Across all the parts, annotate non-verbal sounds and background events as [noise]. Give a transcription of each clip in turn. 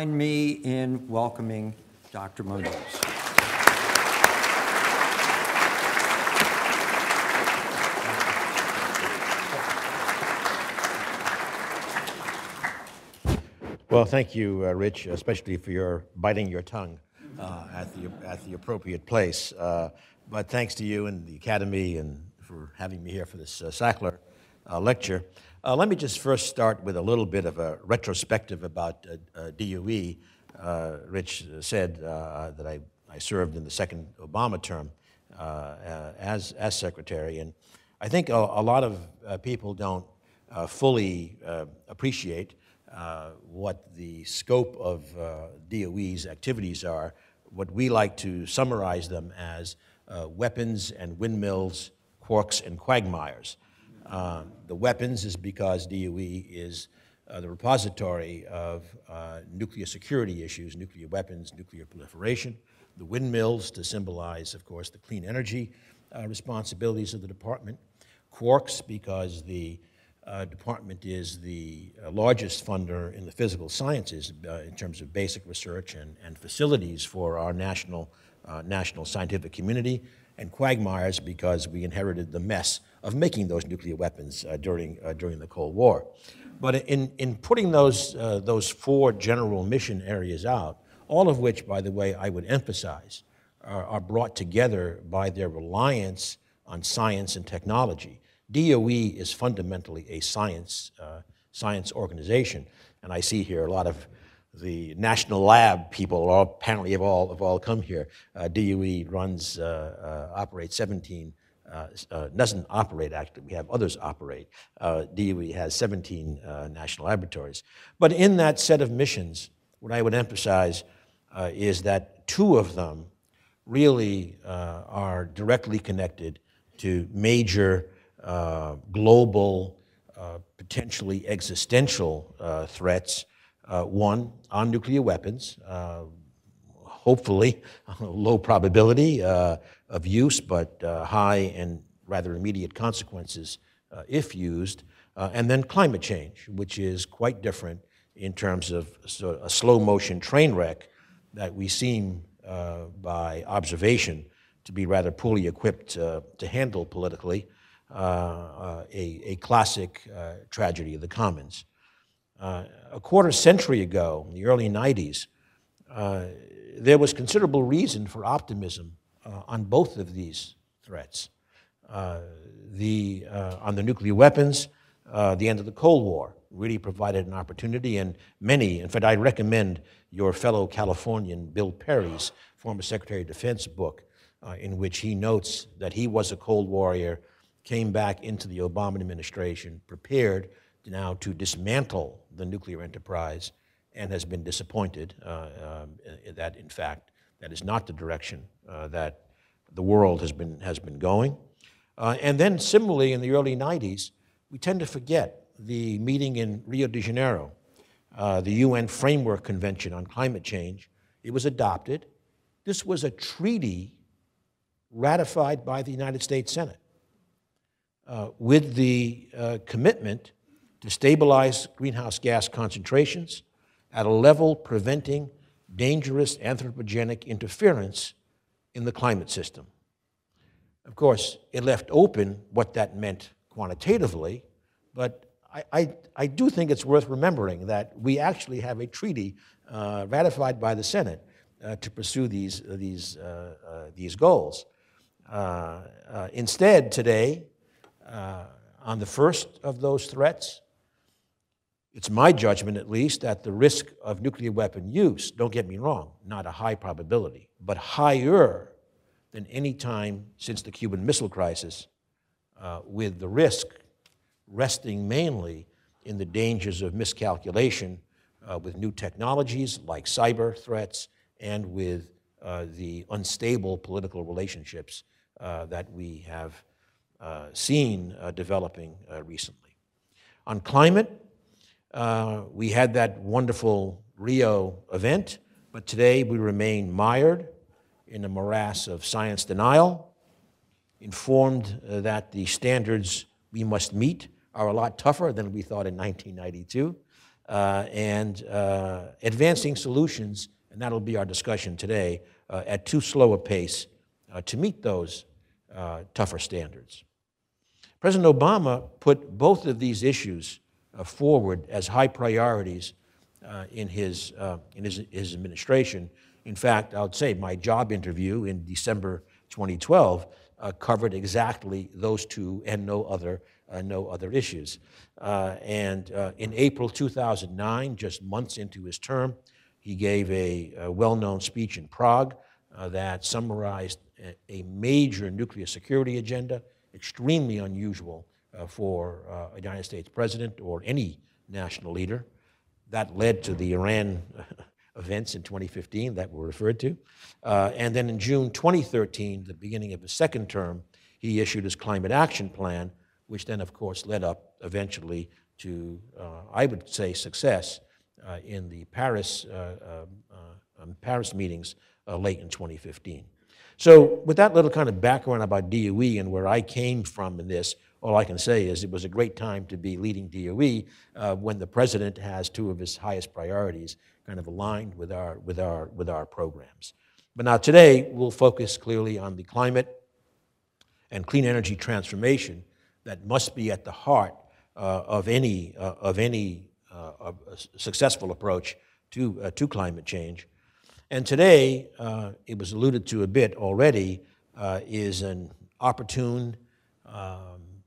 join me in welcoming Dr. Moniz. Well, thank you, uh, Rich, especially for your biting your tongue uh, at, the, at the appropriate place. Uh, but thanks to you and the Academy and for having me here for this uh, Sackler uh, lecture. Uh, let me just first start with a little bit of a retrospective about uh, uh, DOE. Uh, Rich said that I, I served in the second Obama term as, as secretary, and I think a, a lot of people don't fully appreciate uh, what the scope of uh, DOE's activities are, what we like to summarize them as uh, weapons and windmills, quarks and quagmires. Uh, the weapons is because DOE is uh, the repository of nuclear security issues, nuclear weapons, nuclear proliferation. The windmills to symbolize, of course, the clean energy responsibilities of the department. Quarks because the uh, department is the uh, largest funder in the physical sciences uh, in terms of basic research and, and facilities for our national, uh, national scientific community, and quagmires because we inherited the mess of making those nuclear weapons uh, during, uh, during the Cold War. But in, in putting those, those four general mission areas out, all of which, by the way, I would emphasize, are, are brought together by their reliance on science and technology. DOE is fundamentally a science, uh, science organization. And I see here a lot of the national lab people all, apparently have all, have all come here. Uh, DOE runs, uh, uh operates 17, uh, uh, doesn't operate actually, we have others operate. DOE has 17 national laboratories. But in that set of missions, what I would emphasize is that two of them really are directly connected to major uh, global, uh, potentially existential uh, threats. Uh, one, on nuclear weapons, uh, hopefully [laughs] low probability of use, but high and rather immediate consequences if used. and then climate change, which is quite different in terms of a slow motion train wreck that we seem by observation to be rather poorly equipped to handle politically. Uh, uh, a, a, classic uh, tragedy of the commons. Uh, a quarter century ago, in the early 90s, uh, there was considerable reason for optimism uh, on both of these threats. the, on the nuclear weapons, the end of the Cold War really provided an opportunity, and many, in fact, I recommend your fellow Californian Bill Perry's former Secretary of Defense book, uh, in which he notes that he was a Cold Warrior came back into the Obama administration prepared now to dismantle the nuclear enterprise and has been disappointed uh, um, that, in fact, that is not the direction uh, that the world has been, has been going. Uh, and then, similarly, in the early 90s, we tend to forget the meeting in Rio de Janeiro, the UN Framework Convention on Climate Change. It was adopted. This was a treaty ratified by the United States Senate uh, with the uh, commitment to stabilize greenhouse gas concentrations at a level preventing dangerous anthropogenic interference in the climate system. Of course, it left open what that meant quantitatively, but I, I, I do think it's worth remembering that we actually have a treaty uh, ratified by the Senate uh, to pursue these, these, uh, uh, these goals. instead, today, uh, on the first of those threats, it's my judgment, at least, that the risk of nuclear weapon use, don't get me wrong, not a high probability, but higher than any time since the Cuban Missile Crisis, uh, with the risk resting mainly in the dangers of miscalculation uh, with new technologies like cyber threats and with uh, the unstable political relationships uh, that we have uh, seen uh, developing recently. On climate, we had that wonderful Rio event, but today we remain mired in a morass of science denial, informed that the standards we must meet are a lot tougher than we thought in 1992. uh, and uh, advancing solutions, and that'll be our discussion today, uh, at too slow a pace uh, to meet those uh, tougher standards. President Obama put both of these issues uh, forward as high priorities uh, in, his, uh, in his, his administration. In fact, I would say my job interview in December 2012 uh, covered exactly those two and no other, uh, no other issues. Uh, and uh, in April 2009, just months into his term, he gave a, a well known speech in Prague uh, that summarized a, a, major nuclear security agenda, extremely unusual uh, for uh, a United States president or any national leader. That led to the Iran [laughs] events in 2015 that were referred to. Uh, and then in June 2013, the beginning of his second term, he issued his climate action plan, which then, of course, led up eventually to, uh, I would say, success uh, in the Paris, uh, um, uh, um, Paris meetings uh, late in 2015. So, with that little kind of background about DOE and where I came from in this, all I can say is it was a great time to be leading DOE uh, when the president has two of his highest priorities kind of aligned with our, with, our, with our programs. But now today, we'll focus clearly on the climate and clean energy transformation that must be at the heart uh, of any, uh, of any uh, successful approach to, uh, to climate change. And today, uh, it was alluded to a bit already, uh, is an opportune um,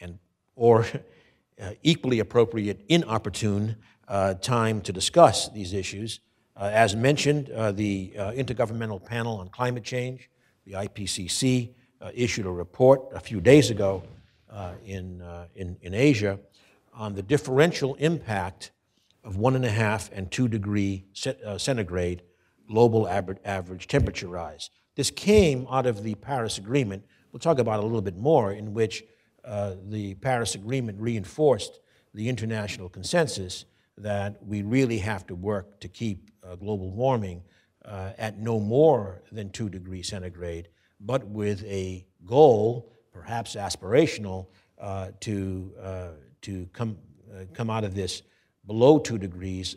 and or [laughs] equally appropriate, inopportune uh, time to discuss these issues. Uh, as mentioned, uh, the uh, Intergovernmental Panel on Climate Change, the IPCC, uh, issued a report a few days ago uh, in, in, in Asia on the differential impact of one and a half and two degree centigrade global average temperature rise. This came out of the Paris Agreement. We'll talk about it a little bit more, in which uh, the Paris Agreement reinforced the international consensus that we really have to work to keep uh, global warming uh, at no more than 2 degrees centigrade, but with a goal, perhaps aspirational, uh, to, uh, to come, uh, come out of this below 2 degrees,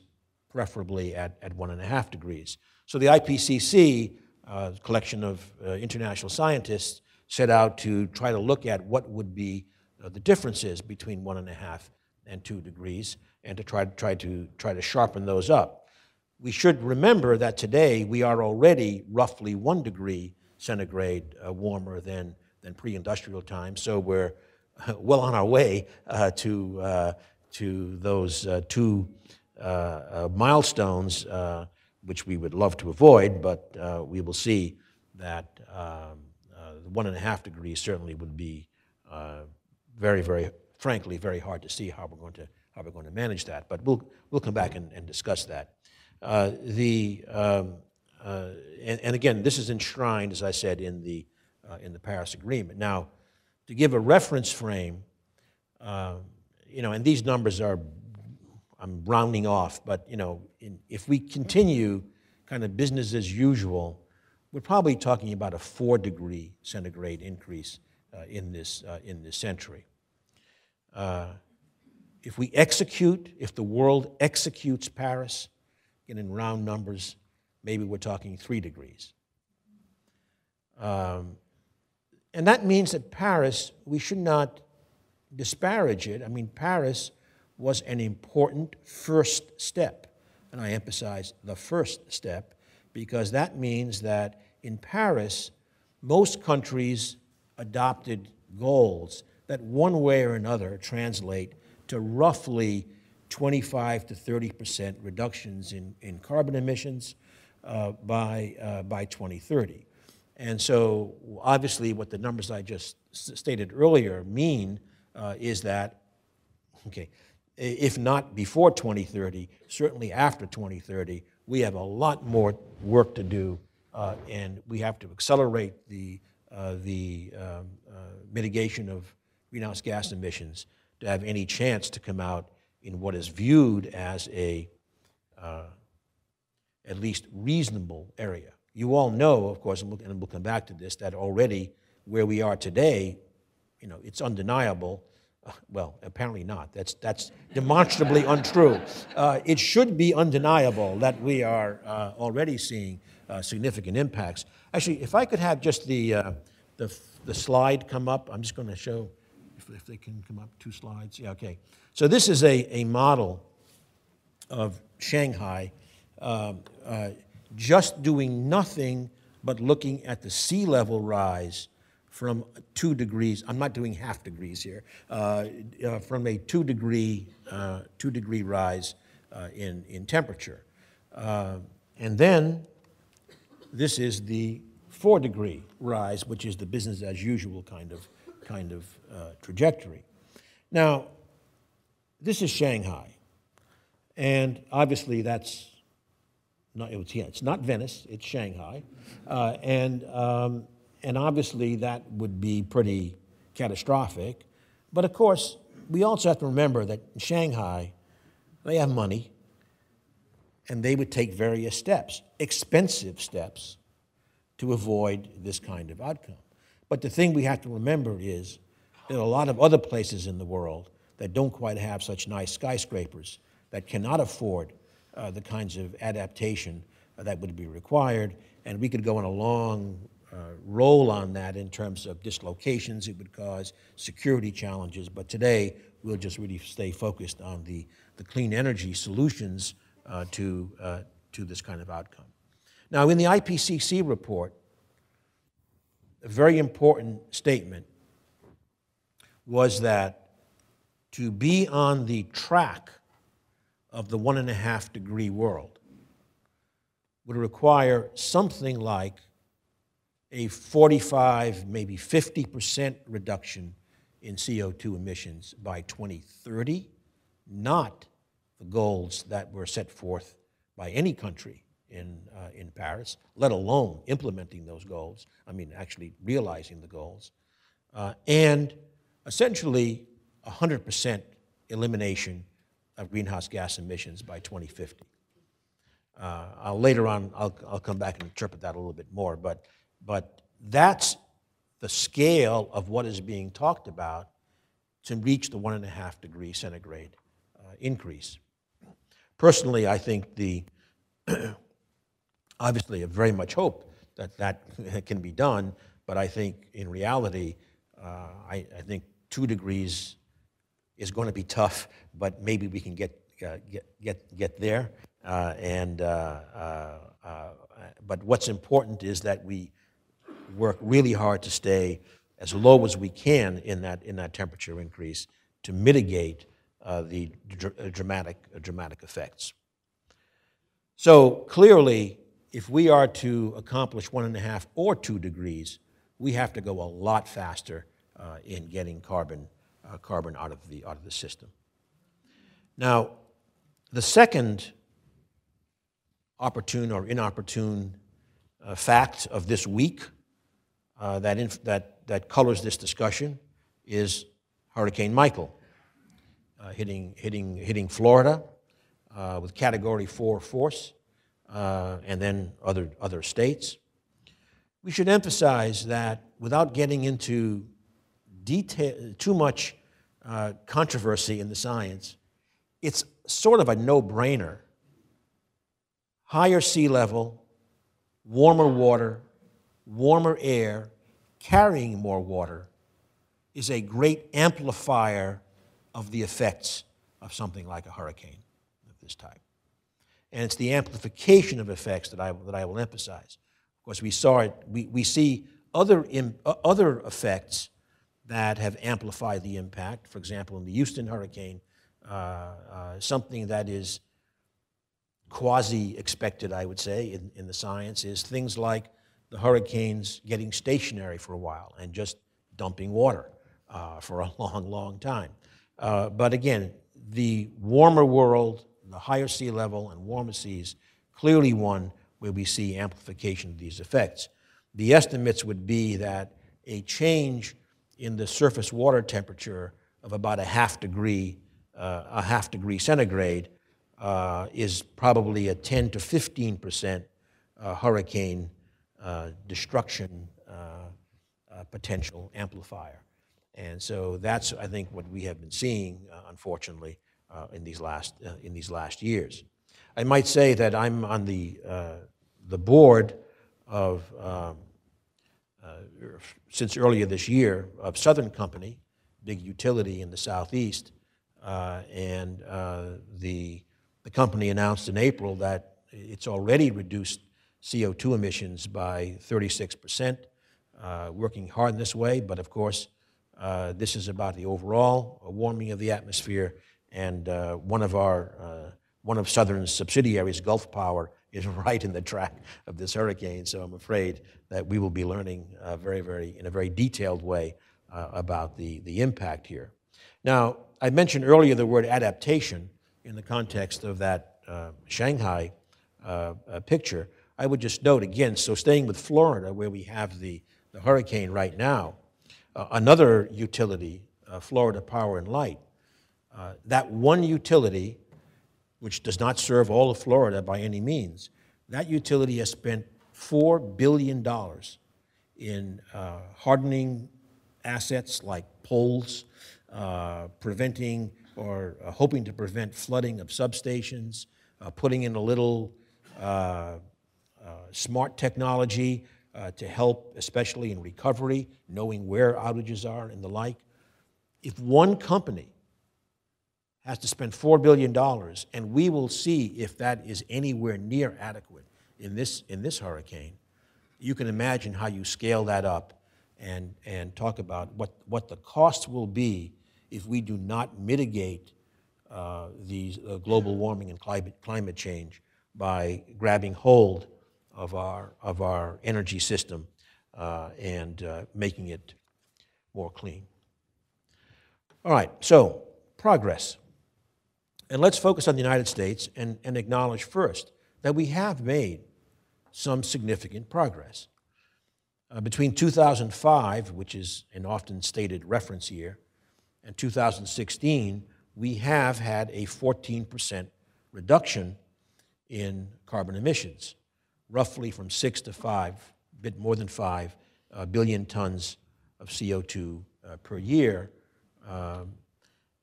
preferably at, at 1.5 degrees. So the IPCC, uh, collection of international scientists, set out to try to look at what would be the differences between 1.5 and 2 degrees and to try, try, to, try to sharpen those up. We should remember that today we are already roughly one degree centigrade uh, warmer than, than pre industrial times, so we're [laughs] well on our way uh, to, uh, to those uh, two uh, uh, milestones, which we would love to avoid, but we will see that um, one and a half degrees certainly would be very, very, frankly, very hard to see how we're going to how we're going to manage that. But we'll, we'll come back and, and discuss that. Uh, the, um, uh, and, and, again, this is enshrined, as I said, in the, uh, in the Paris Agreement. Now, to give a reference frame, um, you know, and these numbers are, I'm rounding off, but, you know, in, if we continue kind of business as usual, we're probably talking about a four degree centigrade increase uh, in, this, uh, in this century. Uh, if we execute, if the world executes Paris, and in round numbers, maybe we're talking three degrees. Um, and that means that Paris, we should not disparage it. I mean, Paris was an important first step. And I emphasize the first step because that means that in Paris, most countries adopted goals that one way or another translate to roughly 25 to 30 percent reductions in, in carbon emissions uh, by, uh, by 2030. And so, obviously, what the numbers I just stated earlier mean uh, is that, okay, if not before 2030, certainly after 2030, we have a lot more work to do, uh, and we have to accelerate the, uh, the um, uh, mitigation of greenhouse gas emissions to have any chance to come out in what is viewed as a uh, at least reasonable area. You all know, of course, and we'll, and we'll come back to this, that already where we are today, you know, it's undeniable well, apparently not. That's, that's demonstrably untrue. Uh, it should be undeniable that we are uh, already seeing uh, significant impacts. Actually, if I could have just the, uh, the, the slide come up, I'm just going to show if, if they can come up two slides. Yeah, okay. So this is a, a model of Shanghai um, uh, just doing nothing but looking at the sea level rise from two degrees. I'm not doing half degrees here. Uh, uh, from a two degree uh, two degree rise uh, in in temperature, uh, and then this is the four degree rise, which is the business as usual kind of kind of trajectory. Now, this is Shanghai, and obviously that's not, it's, yeah, it's not Venice, it's Shanghai. Uh, and, um, and obviously that would be pretty catastrophic. But of course, we also have to remember that in Shanghai, they have money and they would take various steps, expensive steps, to avoid this kind of outcome. But the thing we have to remember is there are a lot of other places in the world that don't quite have such nice skyscrapers that cannot afford uh, the kinds of adaptation uh, that would be required. And we could go on a long uh, roll on that in terms of dislocations it would cause, security challenges. But today, we'll just really stay focused on the, the clean energy solutions uh, to, uh, to this kind of outcome. Now, in the IPCC report, a very important statement was that to be on the track of the one and a half degree world would require something like a 45, maybe 50% reduction in CO2 emissions by 2030, not the goals that were set forth by any country in, uh, in Paris, let alone implementing those goals, I mean, actually realizing the goals, uh, and essentially 100% elimination of greenhouse gas emissions by 2050. Uh, later on, I'll, I'll come back and interpret that a little bit more, but, but that's the scale of what is being talked about to reach the one and a half degree centigrade uh, increase. Personally, I think the, [clears throat] obviously, I very much hope that that [laughs] can be done, but I think in reality, uh, I, I think two degrees is going to be tough, but maybe we can get, uh, get, get, get there. Uh, and, uh, uh, but what's important is that we work really hard to stay as low as we can in that, in that temperature increase to mitigate the dr dramatic, dramatic effects. So clearly, if we are to accomplish one and a half or two degrees, we have to go a lot faster uh, in getting carbon uh, carbon out of, the, out of the system. Now, the second opportune or inopportune uh, fact of this week uh, that, that, that colors this discussion is Hurricane Michael uh, hitting, hitting, hitting Florida uh, with Category 4 force uh, and then other, other states. We should emphasize that without getting into detail, too much uh, controversy in the science, it's sort of a no brainer. Higher sea level, warmer water, warmer air, carrying more water is a great amplifier of the effects of something like a hurricane of this type. And it's the amplification of effects that I, that I will emphasize. Of course, we saw it, we, we see other, in, uh, other effects that have amplified the impact. For example, in the Houston hurricane, uh, uh, something that is quasi expected, I would say, in, in the science is things like the hurricanes getting stationary for a while and just dumping water uh, for a [laughs] long, long time. Uh, but again, the warmer world, the higher sea level, and warmer seas, clearly one where we see amplification of these effects. The estimates would be that a change in the surface water temperature of about a half degree, uh, a half degree centigrade, uh, is probably a 10 to 15 percent uh, hurricane destruction uh, uh, potential amplifier. And so that's, I think, what we have been seeing, uh, unfortunately, uh, in, these last, uh, in these last years. I might say that I'm on the, uh, the board of, um, uh, since earlier this year, of Southern Company, big utility in the southeast. Uh, and uh, the, the company announced in April that it's already reduced CO2 emissions by 36%, uh, working hard in this way. But of course, uh, this is about the overall warming of the atmosphere. And uh, one of our uh, one of Southern's subsidiaries, Gulf Power, [laughs] is right in the track of this hurricane. So I'm afraid that we will be learning uh, very, very, in a very detailed way uh, about the, the impact here. Now, I mentioned earlier the word adaptation in the context of that uh, Shanghai uh, uh, picture. I would just note again, so staying with Florida, where we have the, the hurricane right now, uh, another utility, Florida Power and Light, that one utility which does not serve all of Florida by any means, that utility has spent $4 billion in uh, hardening assets like poles, uh, preventing or uh, hoping to prevent flooding of substations, uh, putting in a little uh, uh, smart technology to help, especially in recovery, knowing where outages are and the like. If one company has to spend $4 billion, and we will see if that is anywhere near adequate in this, in this hurricane. You can imagine how you scale that up and, and talk about what, what the cost will be if we do not mitigate uh, these uh, global warming and climate, climate change by grabbing hold of our, of our energy system uh, and uh, making it more clean. All right, so progress. And let's focus on the United States and, and acknowledge first that we have made some significant progress. Uh, between 2005, which is an often stated reference year, and 2016, we have had a 14% reduction in carbon emissions, roughly from six to five, a bit more than five uh, billion tons of CO2 uh, per year. Um,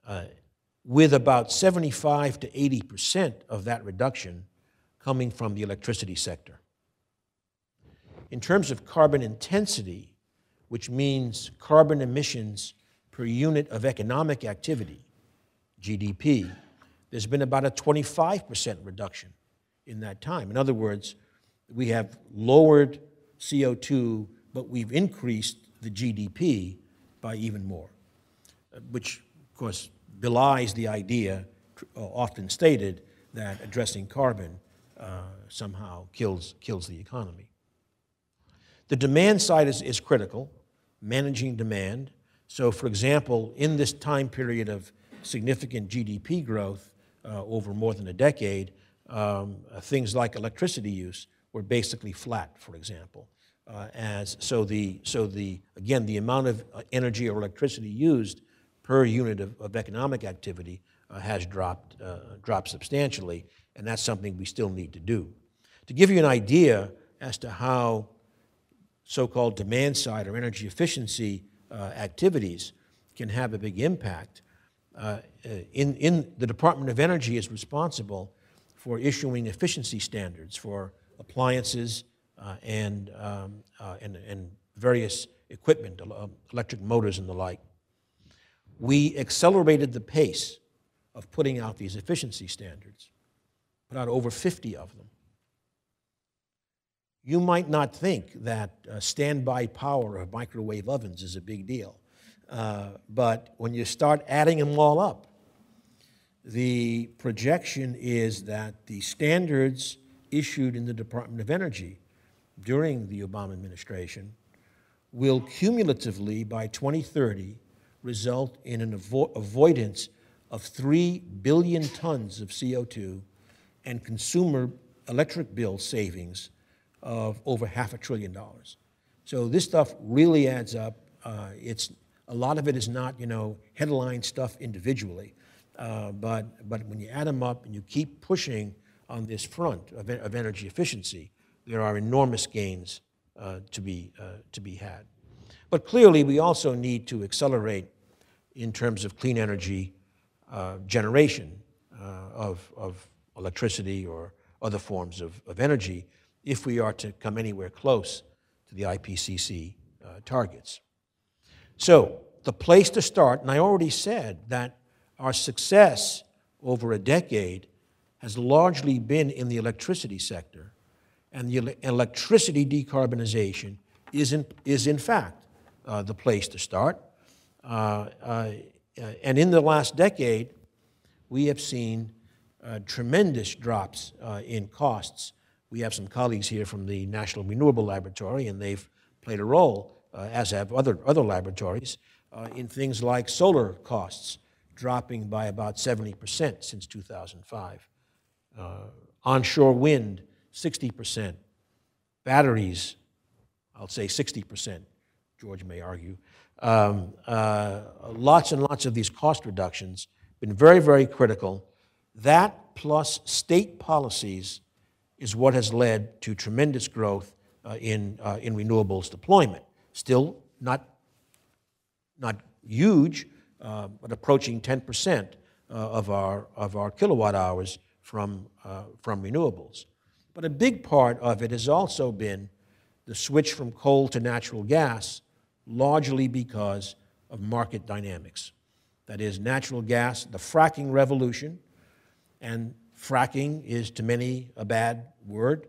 uh, with about 75 to 80% of that reduction coming from the electricity sector. In terms of carbon intensity, which means carbon emissions per unit of economic activity, GDP, there's been about a 25% reduction in that time. In other words, we have lowered CO2, but we've increased the GDP by even more, which, of course, belies the idea, uh, often stated, that addressing carbon uh, somehow kills, kills the economy. The demand side is, is critical, managing demand. So, for example, in this time period of significant GDP growth uh, over more than a decade, um, uh, things like electricity use were basically flat, for example. Uh, as so the so the again the amount of uh, energy or electricity used per unit of, of economic activity uh, has dropped, uh, dropped substantially, and that's something we still need to do. To give you an idea as to how so called demand side or energy efficiency uh, activities can have a big impact, uh, in, in the Department of Energy is responsible for issuing efficiency standards for appliances uh, and, um, uh, and, and various equipment, electric motors and the like we accelerated the pace of putting out these efficiency standards, put out over 50 of them. You might not think that uh, standby power of microwave ovens is a big deal, uh, but when you start adding them all up, the projection is that the standards issued in the Department of Energy during the Obama administration will cumulatively, by 2030, result in an avo avoidance of 3 billion tons of CO2 and consumer electric bill savings of over half a trillion dollars. So this stuff really adds up. Uh, it's, a lot of it is not, you know, headline stuff individually, uh, but, but when you add them up and you keep pushing on this front of, of energy efficiency, there are enormous gains uh, to, be, uh, to be had. But clearly, we also need to accelerate in terms of clean energy uh, generation uh, of, of electricity or other forms of, of energy if we are to come anywhere close to the IPCC uh, targets. So, the place to start, and I already said that our success over a decade has largely been in the electricity sector, and the electricity decarbonization is in, is in fact uh, the place to start. Uh, uh, and in the last decade, we have seen uh, tremendous drops uh, in costs. We have some colleagues here from the National Renewable Laboratory, and they've played a role, uh, as have other, other laboratories, in things like solar costs dropping by about 70% since 2005. Uh, onshore wind, 60%. Batteries, I'll say 60%, George may argue. Um, uh, lots and lots of these cost reductions, been very, very critical. That plus state policies is what has led to tremendous growth uh, in, uh, in renewables deployment. Still not, not huge, uh, but approaching 10% uh, of, our, of our kilowatt hours from, uh, from renewables. But a big part of it has also been the switch from coal to natural gas, largely because of market dynamics. That is, natural gas, the fracking revolution, and fracking is to many a bad word,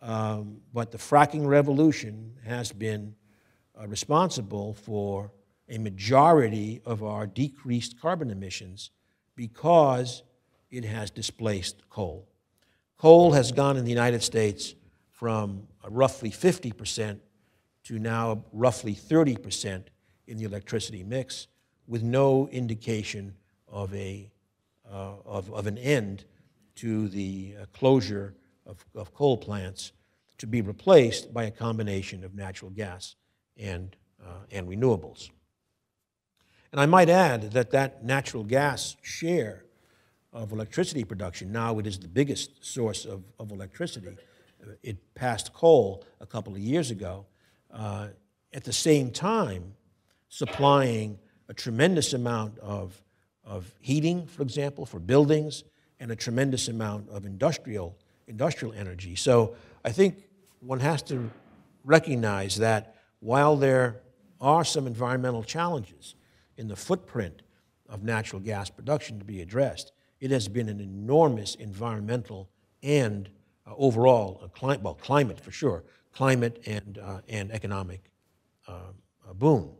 um, but the fracking revolution has been uh, responsible for a majority of our decreased carbon emissions because it has displaced coal. Coal has gone in the United States from roughly 50% to now roughly 30% in the electricity mix, with no indication of, a, uh, of, of an end to the uh, closure of, of coal plants to be replaced by a combination of natural gas and, uh, and renewables. And I might add that that natural gas share of electricity production, now it is the biggest source of, of electricity. It passed coal a couple of years ago. Uh, at the same time, supplying a tremendous amount of, of heating, for example, for buildings, and a tremendous amount of industrial, industrial energy. So I think one has to recognize that while there are some environmental challenges, in the footprint of natural gas production to be addressed. It has been an enormous environmental and uh, overall, uh, well, climate for sure, climate and, uh, and economic uh, boom.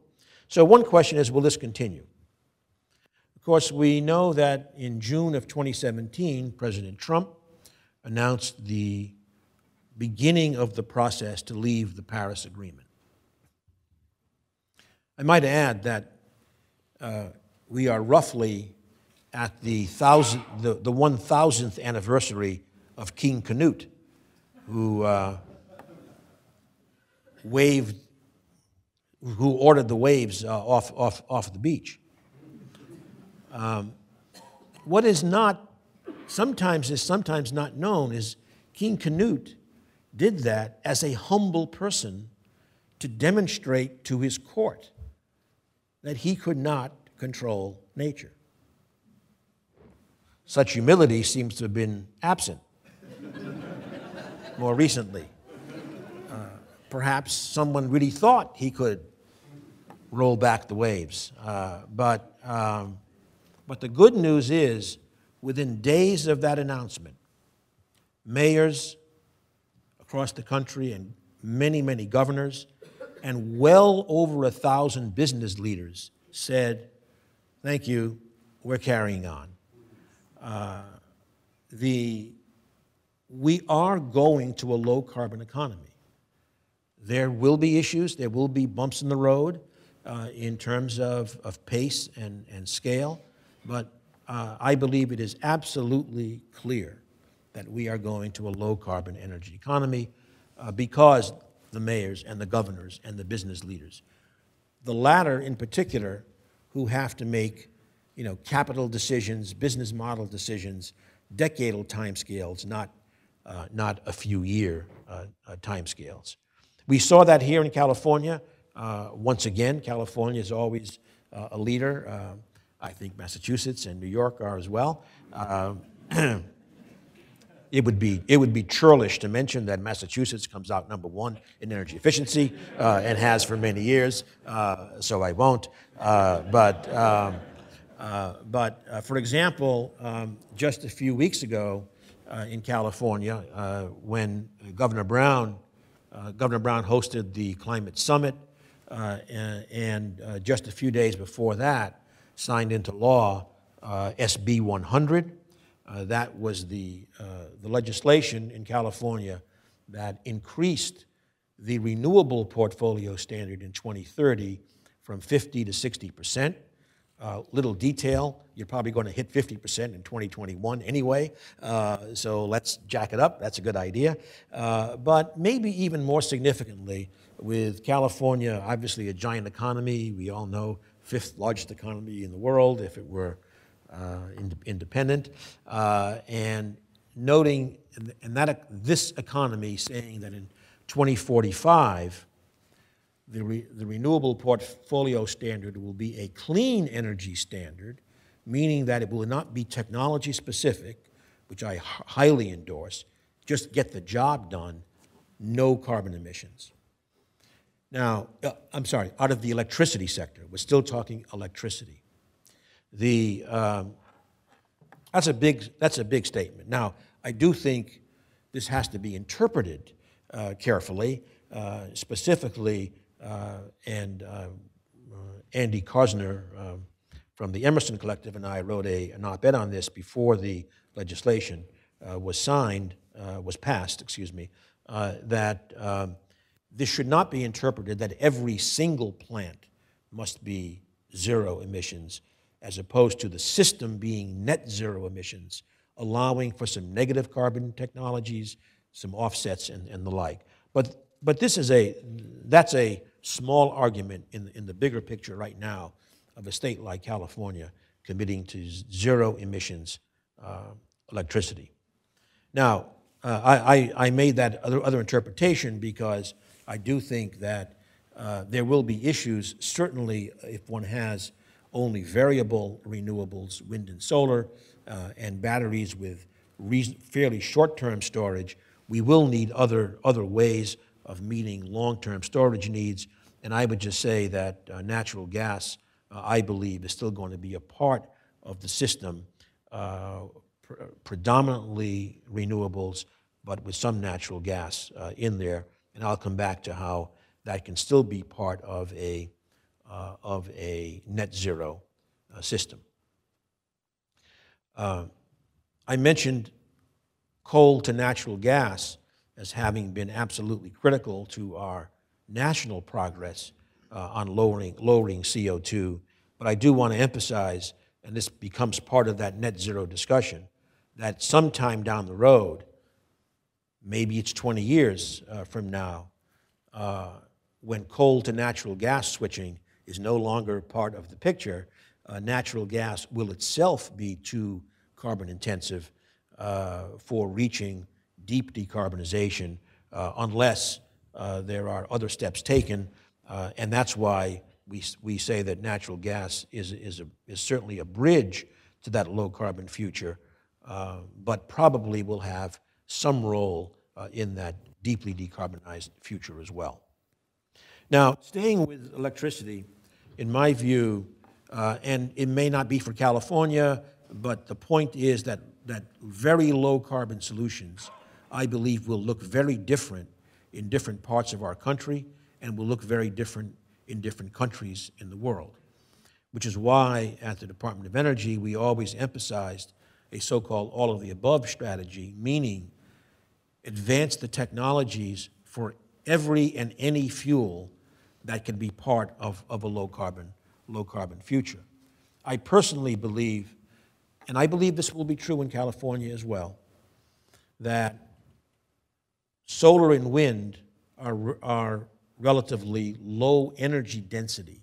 So, one question is will this continue? Of course, we know that in June of 2017, President Trump announced the beginning of the process to leave the Paris Agreement. I might add that uh, we are roughly at the, thousand, the, the 1000th anniversary of King Canute, who uh, waved, who ordered the waves uh, off, off, off the beach. Um, what is not, sometimes is sometimes not known, is King Canute did that as a humble person to demonstrate to his court that he could not control nature. Such humility seems to have been absent more recently. Uh, perhaps someone really thought he could roll back the waves. Uh, but, um, but the good news is, within days of that announcement, mayors across the country and many, many governors and well over a thousand business leaders said, Thank you, we're carrying on. Uh, the, we are going to a low carbon economy. There will be issues, there will be bumps in the road uh, in terms of, of pace and, and scale, but uh, I believe it is absolutely clear that we are going to a low carbon energy economy uh, because the mayors and the governors and the business leaders. The latter, in particular, who have to make you know, capital decisions, business model decisions, decadal timescales, not, uh, not a few year uh, uh, timescales. We saw that here in California Uh, once again, California is always uh, a leader. Uh, I think Massachusetts and New York are as well. [clears throat] It would be it would be churlish to mention that Massachusetts comes out number one in energy efficiency uh, and has for many years. Uh, so I won't. Uh, but um, uh, but uh, for example, um, just a few weeks ago uh, in California, when Governor Brown Governor Brown hosted the climate summit, and, and just a few days before that, signed into law SB 100 uh, that was the, uh, the legislation in California that increased the renewable portfolio standard in 2030 from 50 to 60 percent. Uh, little detail, you're probably going to hit 50% in 2021 anyway, uh, so let's jack it up. That's a good idea. Uh, but maybe even more significantly, with California, obviously a giant economy, we all know fifth largest economy in the world if it were uh, independent, uh, and noting and that this economy saying that in 2045 the, re, the renewable portfolio standard will be a clean energy standard, meaning that it will not be technology specific, which I highly endorse, just get the job done, no carbon emissions. Now, uh, I'm sorry, out of the electricity sector, we're still talking electricity. The, um, that's, a big, that's a big statement. Now, I do think this has to be interpreted uh, carefully, uh, specifically, and uh, uh, Andy Karsner um, from the Emerson Collective and I wrote a, an op-ed on this before the legislation uh, was signed, was passed, excuse me, that um, this should not be interpreted that every single plant must be zero emissions as opposed to the system being net zero emissions, allowing for some negative carbon technologies, some offsets, and, and the like. But, but this is a, that's a small argument in, in the bigger picture right now of a state like California committing to zero emissions uh, electricity. Now, uh, I, I, made that other, other interpretation because I do think that uh, there will be issues, certainly if one has only variable renewables, wind and solar, uh, and batteries with fairly short-term storage, we will need other, other ways of meeting long-term storage needs. And I would just say that uh, natural gas, uh, I believe, is still going to be a part of the system, uh, pr predominantly renewables, but with some natural gas uh, in there. And I'll come back to how that can still be part of a uh, of a net zero system. I mentioned coal to natural gas as having been absolutely critical to our national progress uh, on lowering, lowering CO2. But I do want to emphasize, and this becomes part of that net zero discussion, that sometime down the road, maybe it's 20 years uh, from now, uh, when coal to natural gas switching is no longer part of the picture, uh, natural gas will itself be too carbon intensive uh, for reaching deep decarbonization uh, unless uh, there are other steps taken. Uh, and that's why we, we say that natural gas is, is, a, is certainly a bridge to that low carbon future, but probably will have some role in that deeply decarbonized future as well. Now, staying with electricity, in my view, uh, and it may not be for California, but the point is that, that very low carbon solutions, I believe, will look very different in different parts of our country and will look very different in different countries in the world. Which is why at the Department of Energy, we always emphasized a so called all of the above strategy, meaning advance the technologies for every and any fuel that can be part of, of a low carbon, low carbon future. I personally believe, and I believe this will be true in California as well, that solar and wind are, are relatively low energy density,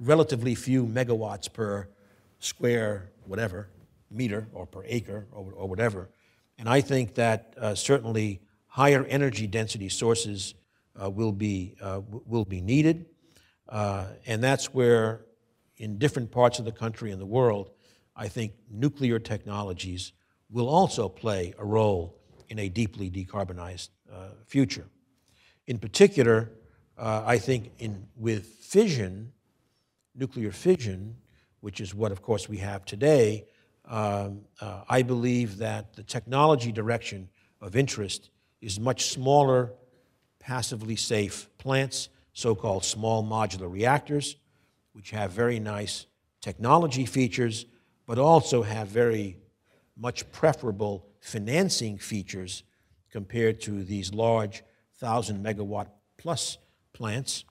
relatively few megawatts per square, whatever, meter or per acre or, or whatever. And I think that uh, certainly higher energy density sources uh, will, be, uh, will be needed. Uh, and that's where, in different parts of the country and the world, I think nuclear technologies will also play a role in a deeply decarbonized uh, future. In particular, uh, I think in, with fission, nuclear fission, which is what, of course, we have today, um, uh, I believe that the technology direction of interest is much smaller, passively safe plants, so called small modular reactors, which have very nice technology features, but also have very much preferable financing features compared to these large 1,000 megawatt plus plants.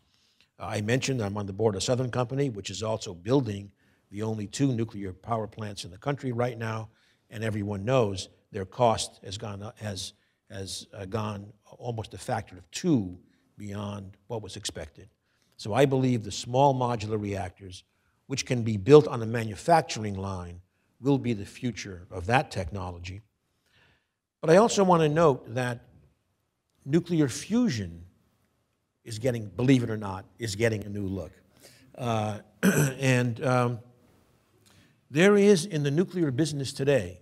Uh, I mentioned I'm on the board of Southern Company, which is also building the only two nuclear power plants in the country right now, and everyone knows their cost has gone, has, has uh, gone almost a factor of two beyond what was expected. So I believe the small modular reactors, which can be built on a manufacturing line, will be the future of that technology. But I also want to note that nuclear fusion is getting, believe it or not, is getting a new look. Uh, [clears throat] and um, there is in the nuclear business today,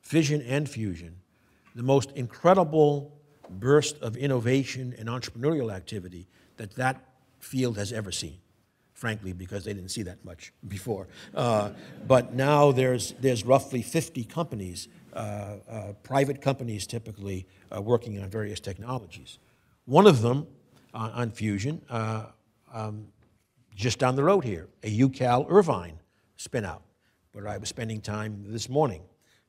fission and fusion, the most incredible burst of innovation and entrepreneurial activity that that field has ever seen. Frankly, because they didn't see that much before. Uh, but now there's, there's roughly 50 companies, private companies typically, uh, working on various technologies. One of them on, on fusion, uh, um, just down the road here, a UCal Irvine spinout, where I was spending time this morning.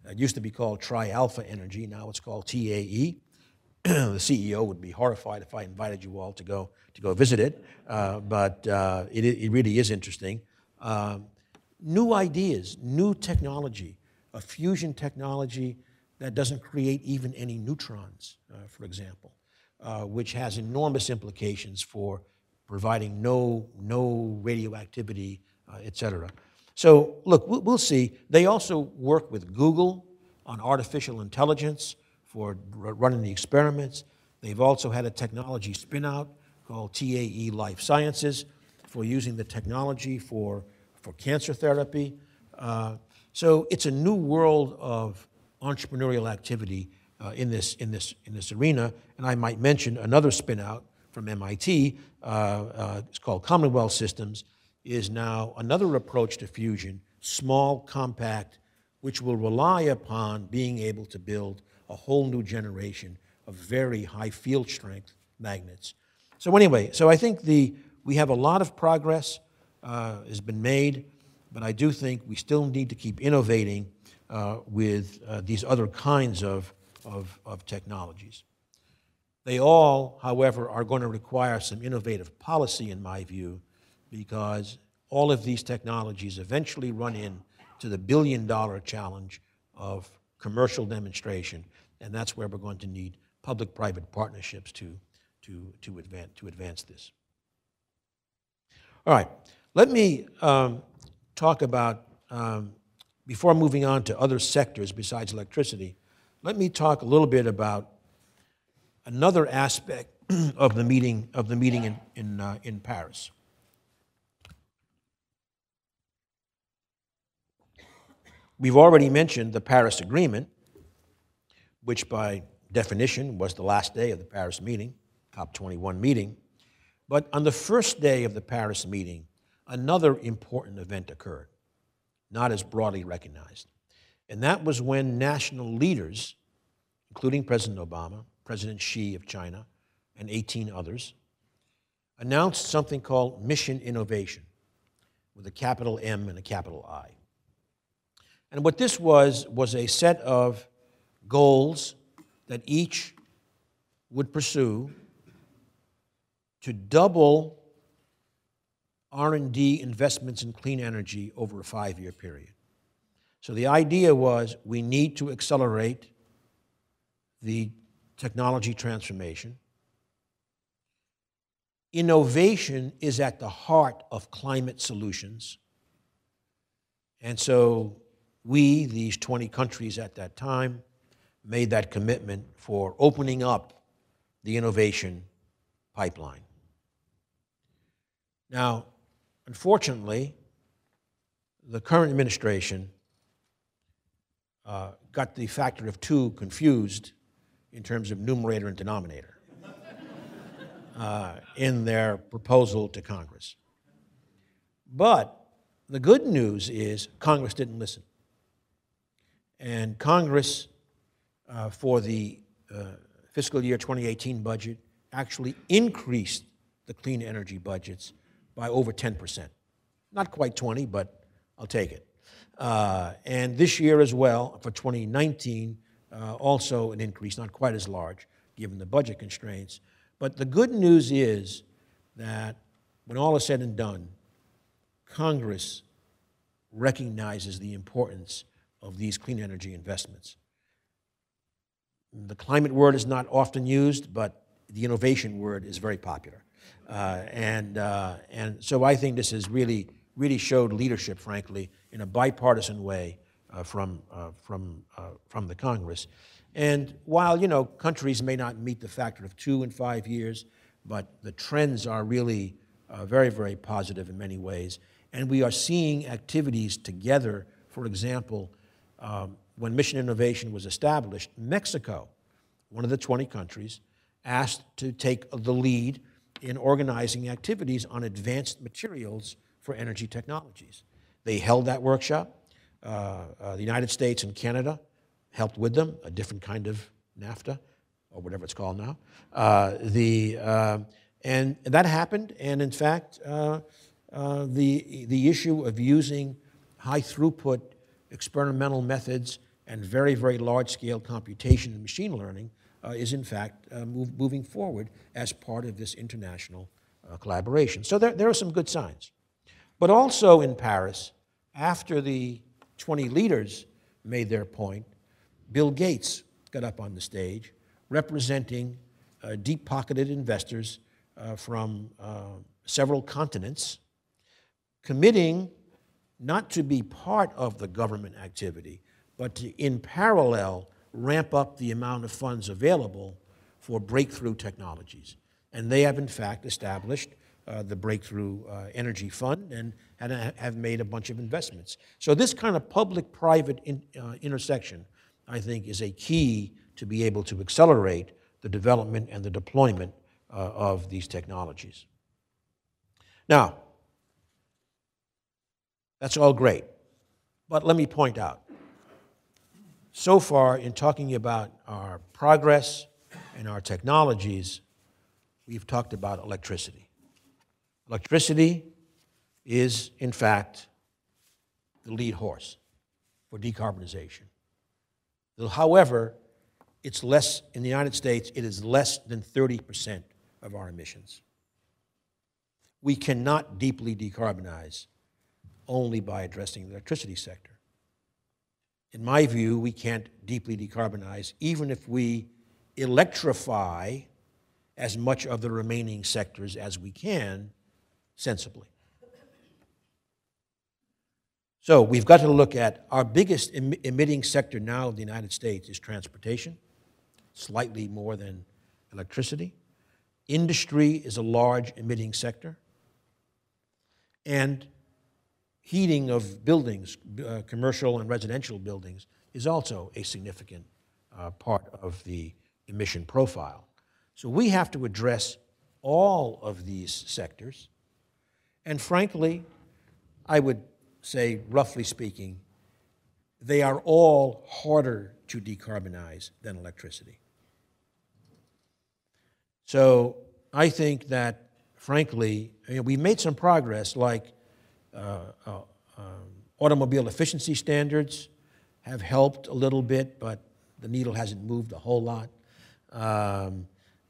It used to be called Tri Alpha Energy, now it's called TAE. [clears throat] the CEO would be horrified if I invited you all to go to go visit it, uh, but uh, it, it really is interesting. Um, new ideas, new technology, a fusion technology that doesn't create even any neutrons, uh, for example, uh, which has enormous implications for providing no no radioactivity, uh, et cetera. So look, we'll, we'll see. They also work with Google on artificial intelligence for running the experiments. They've also had a technology spinout called TAE Life Sciences for using the technology for, for cancer therapy. Uh, so it's a new world of entrepreneurial activity uh, in, this, in, this, in this arena. And I might mention another spinout from MIT, uh, uh, it's called Commonwealth Systems, is now another approach to fusion, small, compact, which will rely upon being able to build a whole new generation of very high field strength magnets. So anyway, so I think the, we have a lot of progress uh, has been made, but I do think we still need to keep innovating uh, with uh, these other kinds of, of, of technologies. They all, however, are going to require some innovative policy, in my view, because all of these technologies eventually run in to the billion dollar challenge of commercial demonstration, and that's where we're going to need public private partnerships to, to, to, advance, to advance this. All right, let me um, talk about, um, before moving on to other sectors besides electricity, let me talk a little bit about another aspect [clears throat] of the meeting, of the meeting in, in, uh, in Paris. We've already mentioned the Paris Agreement, which by definition was the last day of the Paris meeting, COP21 meeting. But on the first day of the Paris meeting, another important event occurred, not as broadly recognized. And that was when national leaders, including President Obama, President Xi of China, and 18 others, announced something called Mission Innovation, with a capital M and a capital I. And what this was, was a set of goals that each would pursue to double R&D investments in clean energy over a five-year period. So the idea was we need to accelerate the technology transformation. Innovation is at the heart of climate solutions. And so we, these 20 countries at that time, made that commitment for opening up the innovation pipeline. Now, unfortunately, the current administration uh, got the factor of two confused in terms of numerator and denominator [laughs] uh, in their proposal to Congress. But the good news is Congress didn't listen. And Congress, uh, for the uh, fiscal year 2018 budget, actually increased the clean energy budgets by over 10%. Not quite 20, but I'll take it. Uh, and this year as well, for 2019, uh, also an increase, not quite as large given the budget constraints. But the good news is that when all is said and done, Congress recognizes the importance of these clean energy investments. The climate word is not often used, but the innovation word is very popular. Uh, and, uh, and so I think this has really, really showed leadership, frankly, in a bipartisan way uh, from, uh, from, uh, from the Congress. And while, you know, countries may not meet the factor of two in five years, but the trends are really uh, very, very positive in many ways. And we are seeing activities together. For example, um, when Mission Innovation was established, Mexico, one of the 20 countries, asked to take the lead in organizing activities on advanced materials for energy technologies. They held that workshop. Uh, uh, the United States and Canada helped with them, a different kind of NAFTA, or whatever it's called now. Uh, the, uh, and that happened, and in fact, uh, uh, the, the issue of using high throughput experimental methods and very, very large scale computation and machine learning is in fact uh, move, moving forward as part of this international uh, collaboration. So there, there are some good signs. But also in Paris, after the 20 leaders made their point, Bill Gates got up on the stage representing uh, deep pocketed investors uh, from uh, several continents, committing not to be part of the government activity, but to, in parallel, ramp up the amount of funds available for breakthrough technologies. And they have, in fact, established uh, the Breakthrough uh, Energy Fund and have made a bunch of investments. So, this kind of public private in, uh, intersection, I think, is a key to be able to accelerate the development and the deployment uh, of these technologies. Now, that's all great. But let me point out so far, in talking about our progress and our technologies, we've talked about electricity. Electricity is, in fact, the lead horse for decarbonization. However, it's less, in the United States, it is less than 30% of our emissions. We cannot deeply decarbonize only by addressing the electricity sector in my view, we can't deeply decarbonize, even if we electrify as much of the remaining sectors as we can sensibly. So we've got to look at our biggest em emitting sector now in the United States is transportation, slightly more than electricity. Industry is a large emitting sector. And heating of buildings, uh, commercial and residential buildings, is also a significant uh, part of the emission profile. So we have to address all of these sectors. And frankly, I would say, roughly speaking, they are all harder to decarbonize than electricity. So I think that, frankly, you know, we made some progress, like um, automobile efficiency standards have helped a little bit, but the needle hasn't moved a whole lot. Um,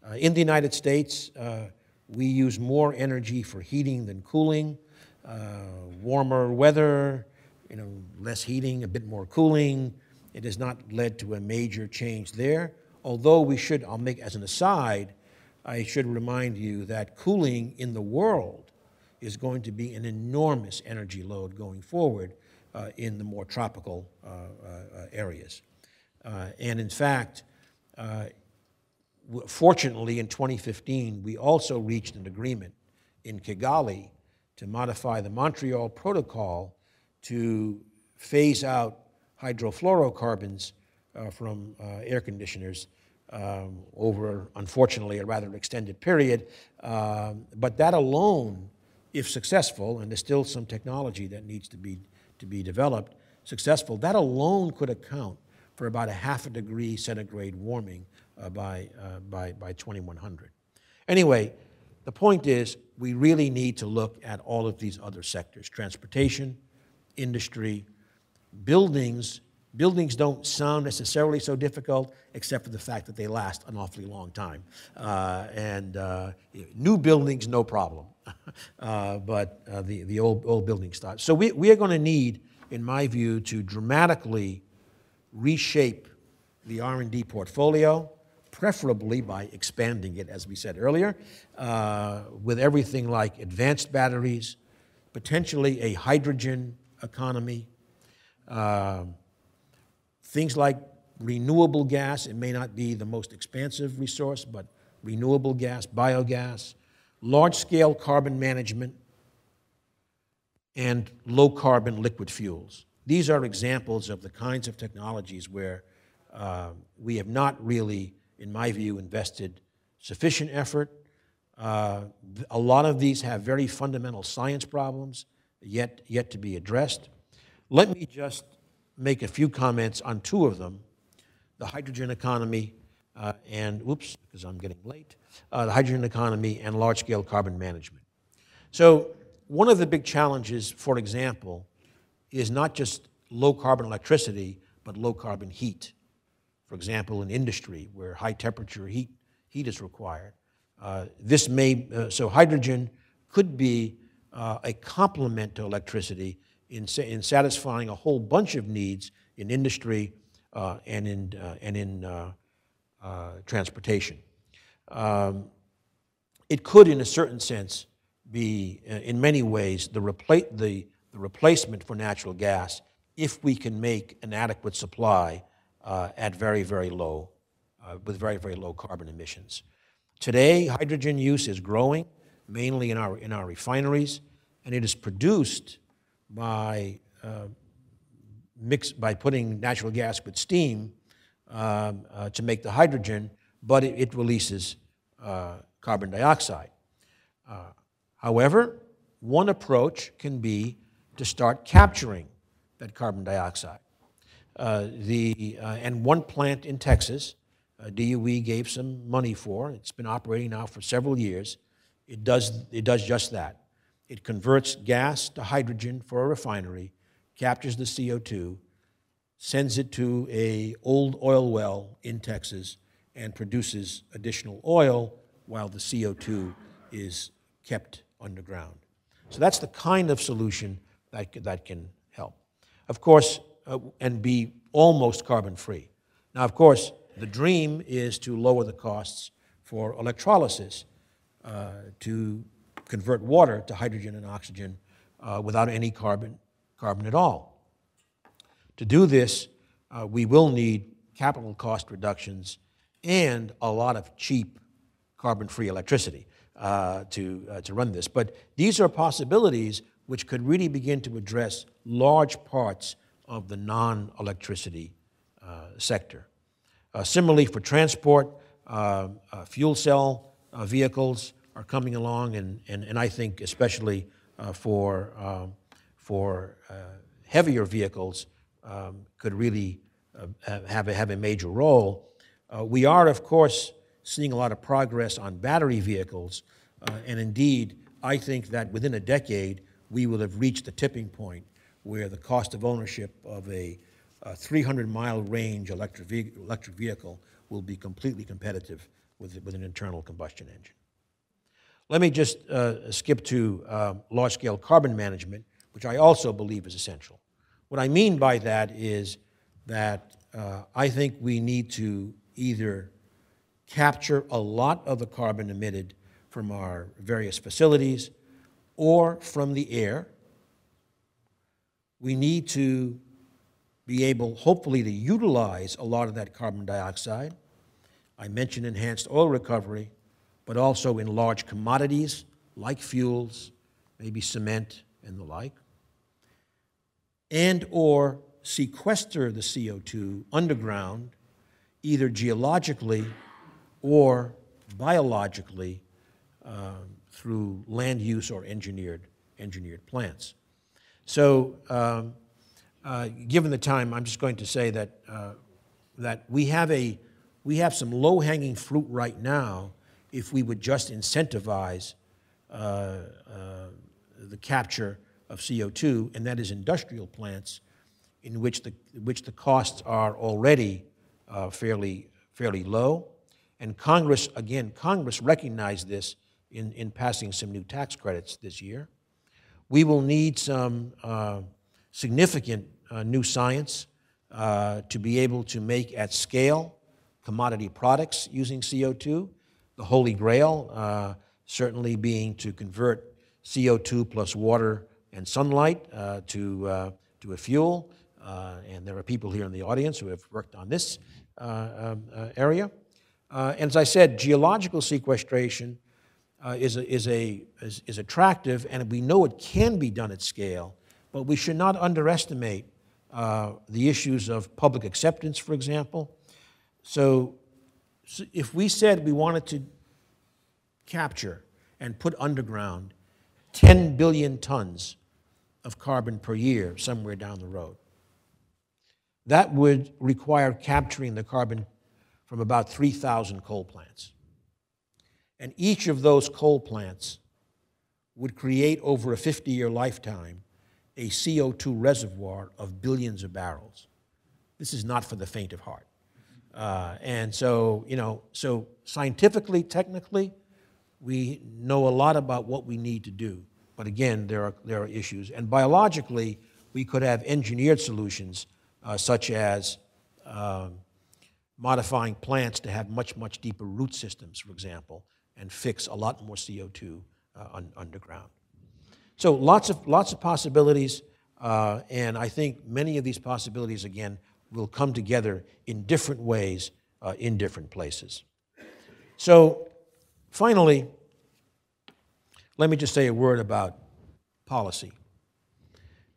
uh, in the United States, uh, we use more energy for heating than cooling. Uh, warmer weather, you know, less heating, a bit more cooling. It has not led to a major change there. Although we should, I'll make as an aside, I should remind you that cooling in the world is going to be an enormous energy load going forward uh, in the more tropical uh, uh, areas. Uh, and in fact, fortunately, in 2015, we also reached an agreement in Kigali to modify the Montreal Protocol to phase out hydrofluorocarbons uh, from uh, air conditioners um, over, unfortunately, a rather extended period. Um, but that alone, if successful, and there's still some technology that needs to be, to be developed, successful, that alone could account for about a half a degree centigrade warming uh, by, uh, by, by 2100. Anyway, the point is we really need to look at all of these other sectors transportation, industry, buildings. Buildings don't sound necessarily so difficult, except for the fact that they last an awfully long time. Uh, and uh, new buildings, no problem. [laughs] uh, but uh, the, the old, old buildings start. So we, we are going to need, in my view, to dramatically reshape the R&D portfolio, preferably by expanding it, as we said earlier, uh, with everything like advanced batteries, potentially a hydrogen economy, um, things like renewable gas. It may not be the most expansive resource, but renewable gas, biogas, large-scale carbon management, and low-carbon liquid fuels. These are examples of the kinds of technologies where uh, we have not really, in my view, invested sufficient effort. Uh, a lot of these have very fundamental science problems yet, yet to be addressed. Let me just make a few comments on two of them the hydrogen economy uh, and, whoops, because I'm getting late, uh, the hydrogen economy and large scale carbon management. So, one of the big challenges, for example, is not just low carbon electricity, but low carbon heat. For example, in industry where high temperature heat, heat is required. Uh, this may, uh, so hydrogen could be uh, a complement to electricity in, in satisfying a whole bunch of needs in industry uh, and in, uh, and in uh, transportation. Um, it could, in a certain sense, be, in many ways, the, repla- the, the replacement for natural gas if we can make an adequate supply uh, at very, very low, uh, with very, very low carbon emissions. Today, hydrogen use is growing, mainly in our, in our refineries, and it is produced by, uh, mix, by putting natural gas with steam um, uh, to make the hydrogen, but it, it releases uh, carbon dioxide. Uh, however, one approach can be to start capturing that carbon dioxide. The, and one plant in Texas, DOE gave some money for, it's been operating now for several years. It does, it does just that. It converts gas to hydrogen for a refinery, captures the CO2, sends it to a old oil well in Texas, and produces additional oil while the CO2 is kept underground. So that's the kind of solution that, that can help. Of course, uh, and be almost carbon free. Now, of course, the dream is to lower the costs for electrolysis uh, to convert water to hydrogen and oxygen uh, without any carbon, carbon at all. To do this, uh, we will need capital cost reductions and a lot of cheap carbon free electricity uh, to, uh, to run this. But these are possibilities which could really begin to address large parts of the non electricity uh, sector. Uh, similarly, for transport, fuel cell vehicles are coming along, and, and, and I think especially uh, for, um, for uh, heavier vehicles um, could really uh, have, a, have a major role. Uh, we are, of course, seeing a lot of progress on battery vehicles, uh, and indeed, I think that within a decade, we will have reached the tipping point where the cost of ownership of a 300 mile range electric, ve- electric vehicle will be completely competitive with, with an internal combustion engine. Let me just uh, skip to uh, large scale carbon management, which I also believe is essential. What I mean by that is that uh, I think we need to either capture a lot of the carbon emitted from our various facilities or from the air. We need to be able, hopefully, to utilize a lot of that carbon dioxide. I mentioned enhanced oil recovery, but also in large commodities like fuels, maybe cement and the like, and or sequester the CO2 underground, either geologically or biologically uh, through land use or engineered, engineered plants. So, um, uh, given the time, I'm just going to say that, uh, that we, have a, we have some low hanging fruit right now if we would just incentivize uh, uh, the capture of CO2, and that is industrial plants in which the, which the costs are already uh, fairly, fairly low. And Congress, again, Congress recognized this in, in passing some new tax credits this year. We will need some uh, significant uh, new science uh, to be able to make at scale commodity products using CO2. The holy grail uh, certainly being to convert CO2 plus water and sunlight uh, to, uh, to a fuel. and there are people here in the audience who have worked on this um, area. and as I said, geological sequestration uh, is, a, is, a, is, is attractive, and we know it can be done at scale, but we should not underestimate uh, the issues of public acceptance, for example. So, if we said we wanted to capture and put underground 10 billion tons of carbon per year somewhere down the road, that would require capturing the carbon from about 3,000 coal plants. And each of those coal plants would create over a 50 year lifetime a CO2 reservoir of billions of barrels. This is not for the faint of heart. Uh, and so, you know, so scientifically, technically, we know a lot about what we need to do. But again, there are, there are issues. And biologically, we could have engineered solutions uh, such as um, modifying plants to have much, much deeper root systems, for example, and fix a lot more CO2 uh, un- underground. So lots of, lots of possibilities, uh, and I think many of these possibilities, again, will come together in different ways uh, in different places. So finally, let me just say a word about policy.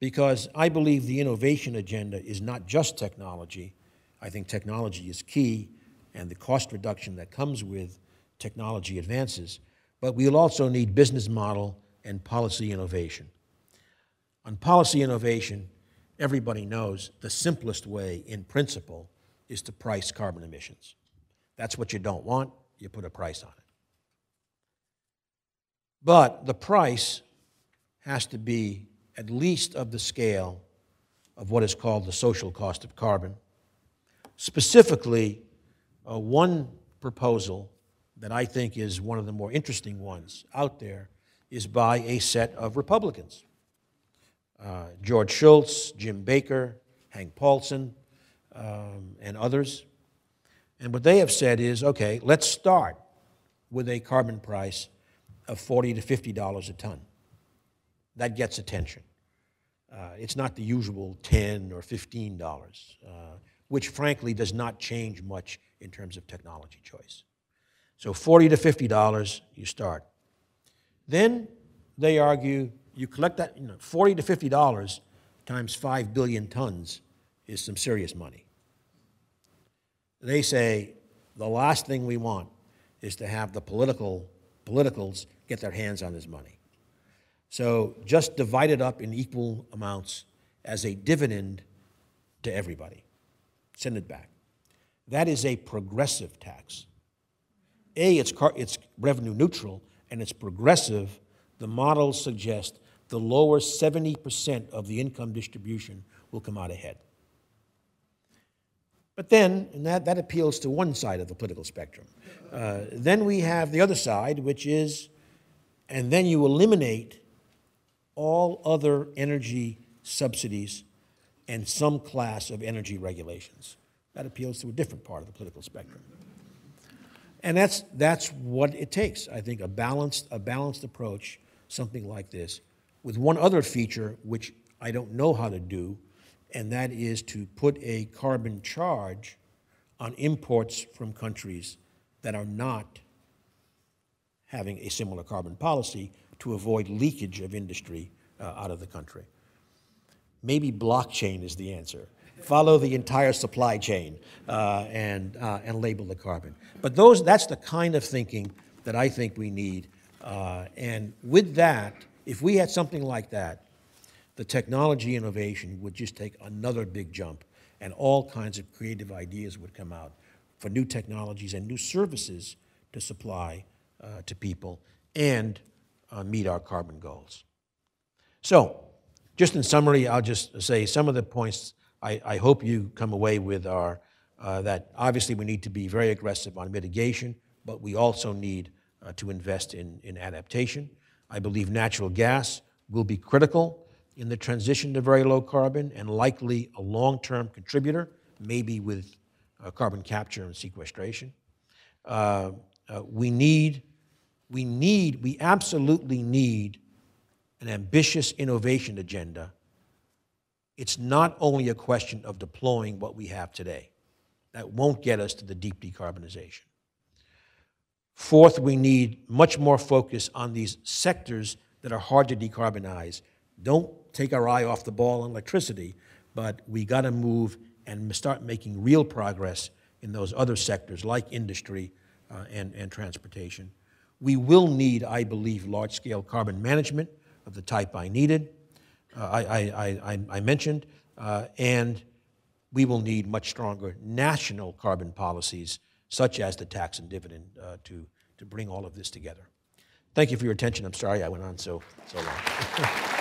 Because I believe the innovation agenda is not just technology. I think technology is key, and the cost reduction that comes with technology advances, but we'll also need business model and policy innovation. On policy innovation, everybody knows the simplest way, in principle, is to price carbon emissions. That's what you don't want, you put a price on it. But the price has to be at least of the scale of what is called the social cost of carbon. Specifically, uh, one proposal that I think is one of the more interesting ones out there is by a set of Republicans uh, George Shultz, Jim Baker, Hank Paulson, um, and others. And what they have said is okay, let's start with a carbon price of 40 to $50 a ton. That gets attention. Uh, it's not the usual 10 or $15, uh, which frankly does not change much in terms of technology choice. So 40 to $50, you start. Then they argue you collect that, you know, 40 to $50 times 5 billion tons is some serious money. They say the last thing we want is to have the political politicals get their hands on this money. So just divide it up in equal amounts as a dividend to everybody. Send it back. That is a progressive tax. A, it's, it's revenue neutral and it's progressive. The models suggest the lower 70% of the income distribution will come out ahead. But then, and that, that appeals to one side of the political spectrum. Uh, then we have the other side, which is, and then you eliminate all other energy subsidies and some class of energy regulations. That appeals to a different part of the political spectrum. And that's, that's what it takes, I think, a balanced, a balanced approach, something like this, with one other feature which I don't know how to do, and that is to put a carbon charge on imports from countries that are not having a similar carbon policy to avoid leakage of industry uh, out of the country. Maybe blockchain is the answer. Follow the entire supply chain uh, and, uh, and label the carbon. But those, that's the kind of thinking that I think we need. Uh, and with that, if we had something like that, the technology innovation would just take another big jump, and all kinds of creative ideas would come out for new technologies and new services to supply uh, to people and uh, meet our carbon goals. So, just in summary, I'll just say some of the points I, I hope you come away with are uh, that obviously we need to be very aggressive on mitigation, but we also need uh, to invest in, in adaptation. I believe natural gas will be critical in the transition to very low carbon and likely a long term contributor, maybe with uh, carbon capture and sequestration. Uh, uh, we need, we need, we absolutely need an ambitious innovation agenda. It's not only a question of deploying what we have today. That won't get us to the deep decarbonization. Fourth, we need much more focus on these sectors that are hard to decarbonize. Don't take our eye off the ball on electricity, but we got to move and start making real progress in those other sectors like industry uh, and, and transportation. We will need, I believe, large scale carbon management of the type I needed, uh, I, I, I, I, mentioned, uh, and we will need much stronger national carbon policies, such as the tax and dividend, uh, to, to bring all of this together. Thank you for your attention. I'm sorry I went on so, so long. [laughs]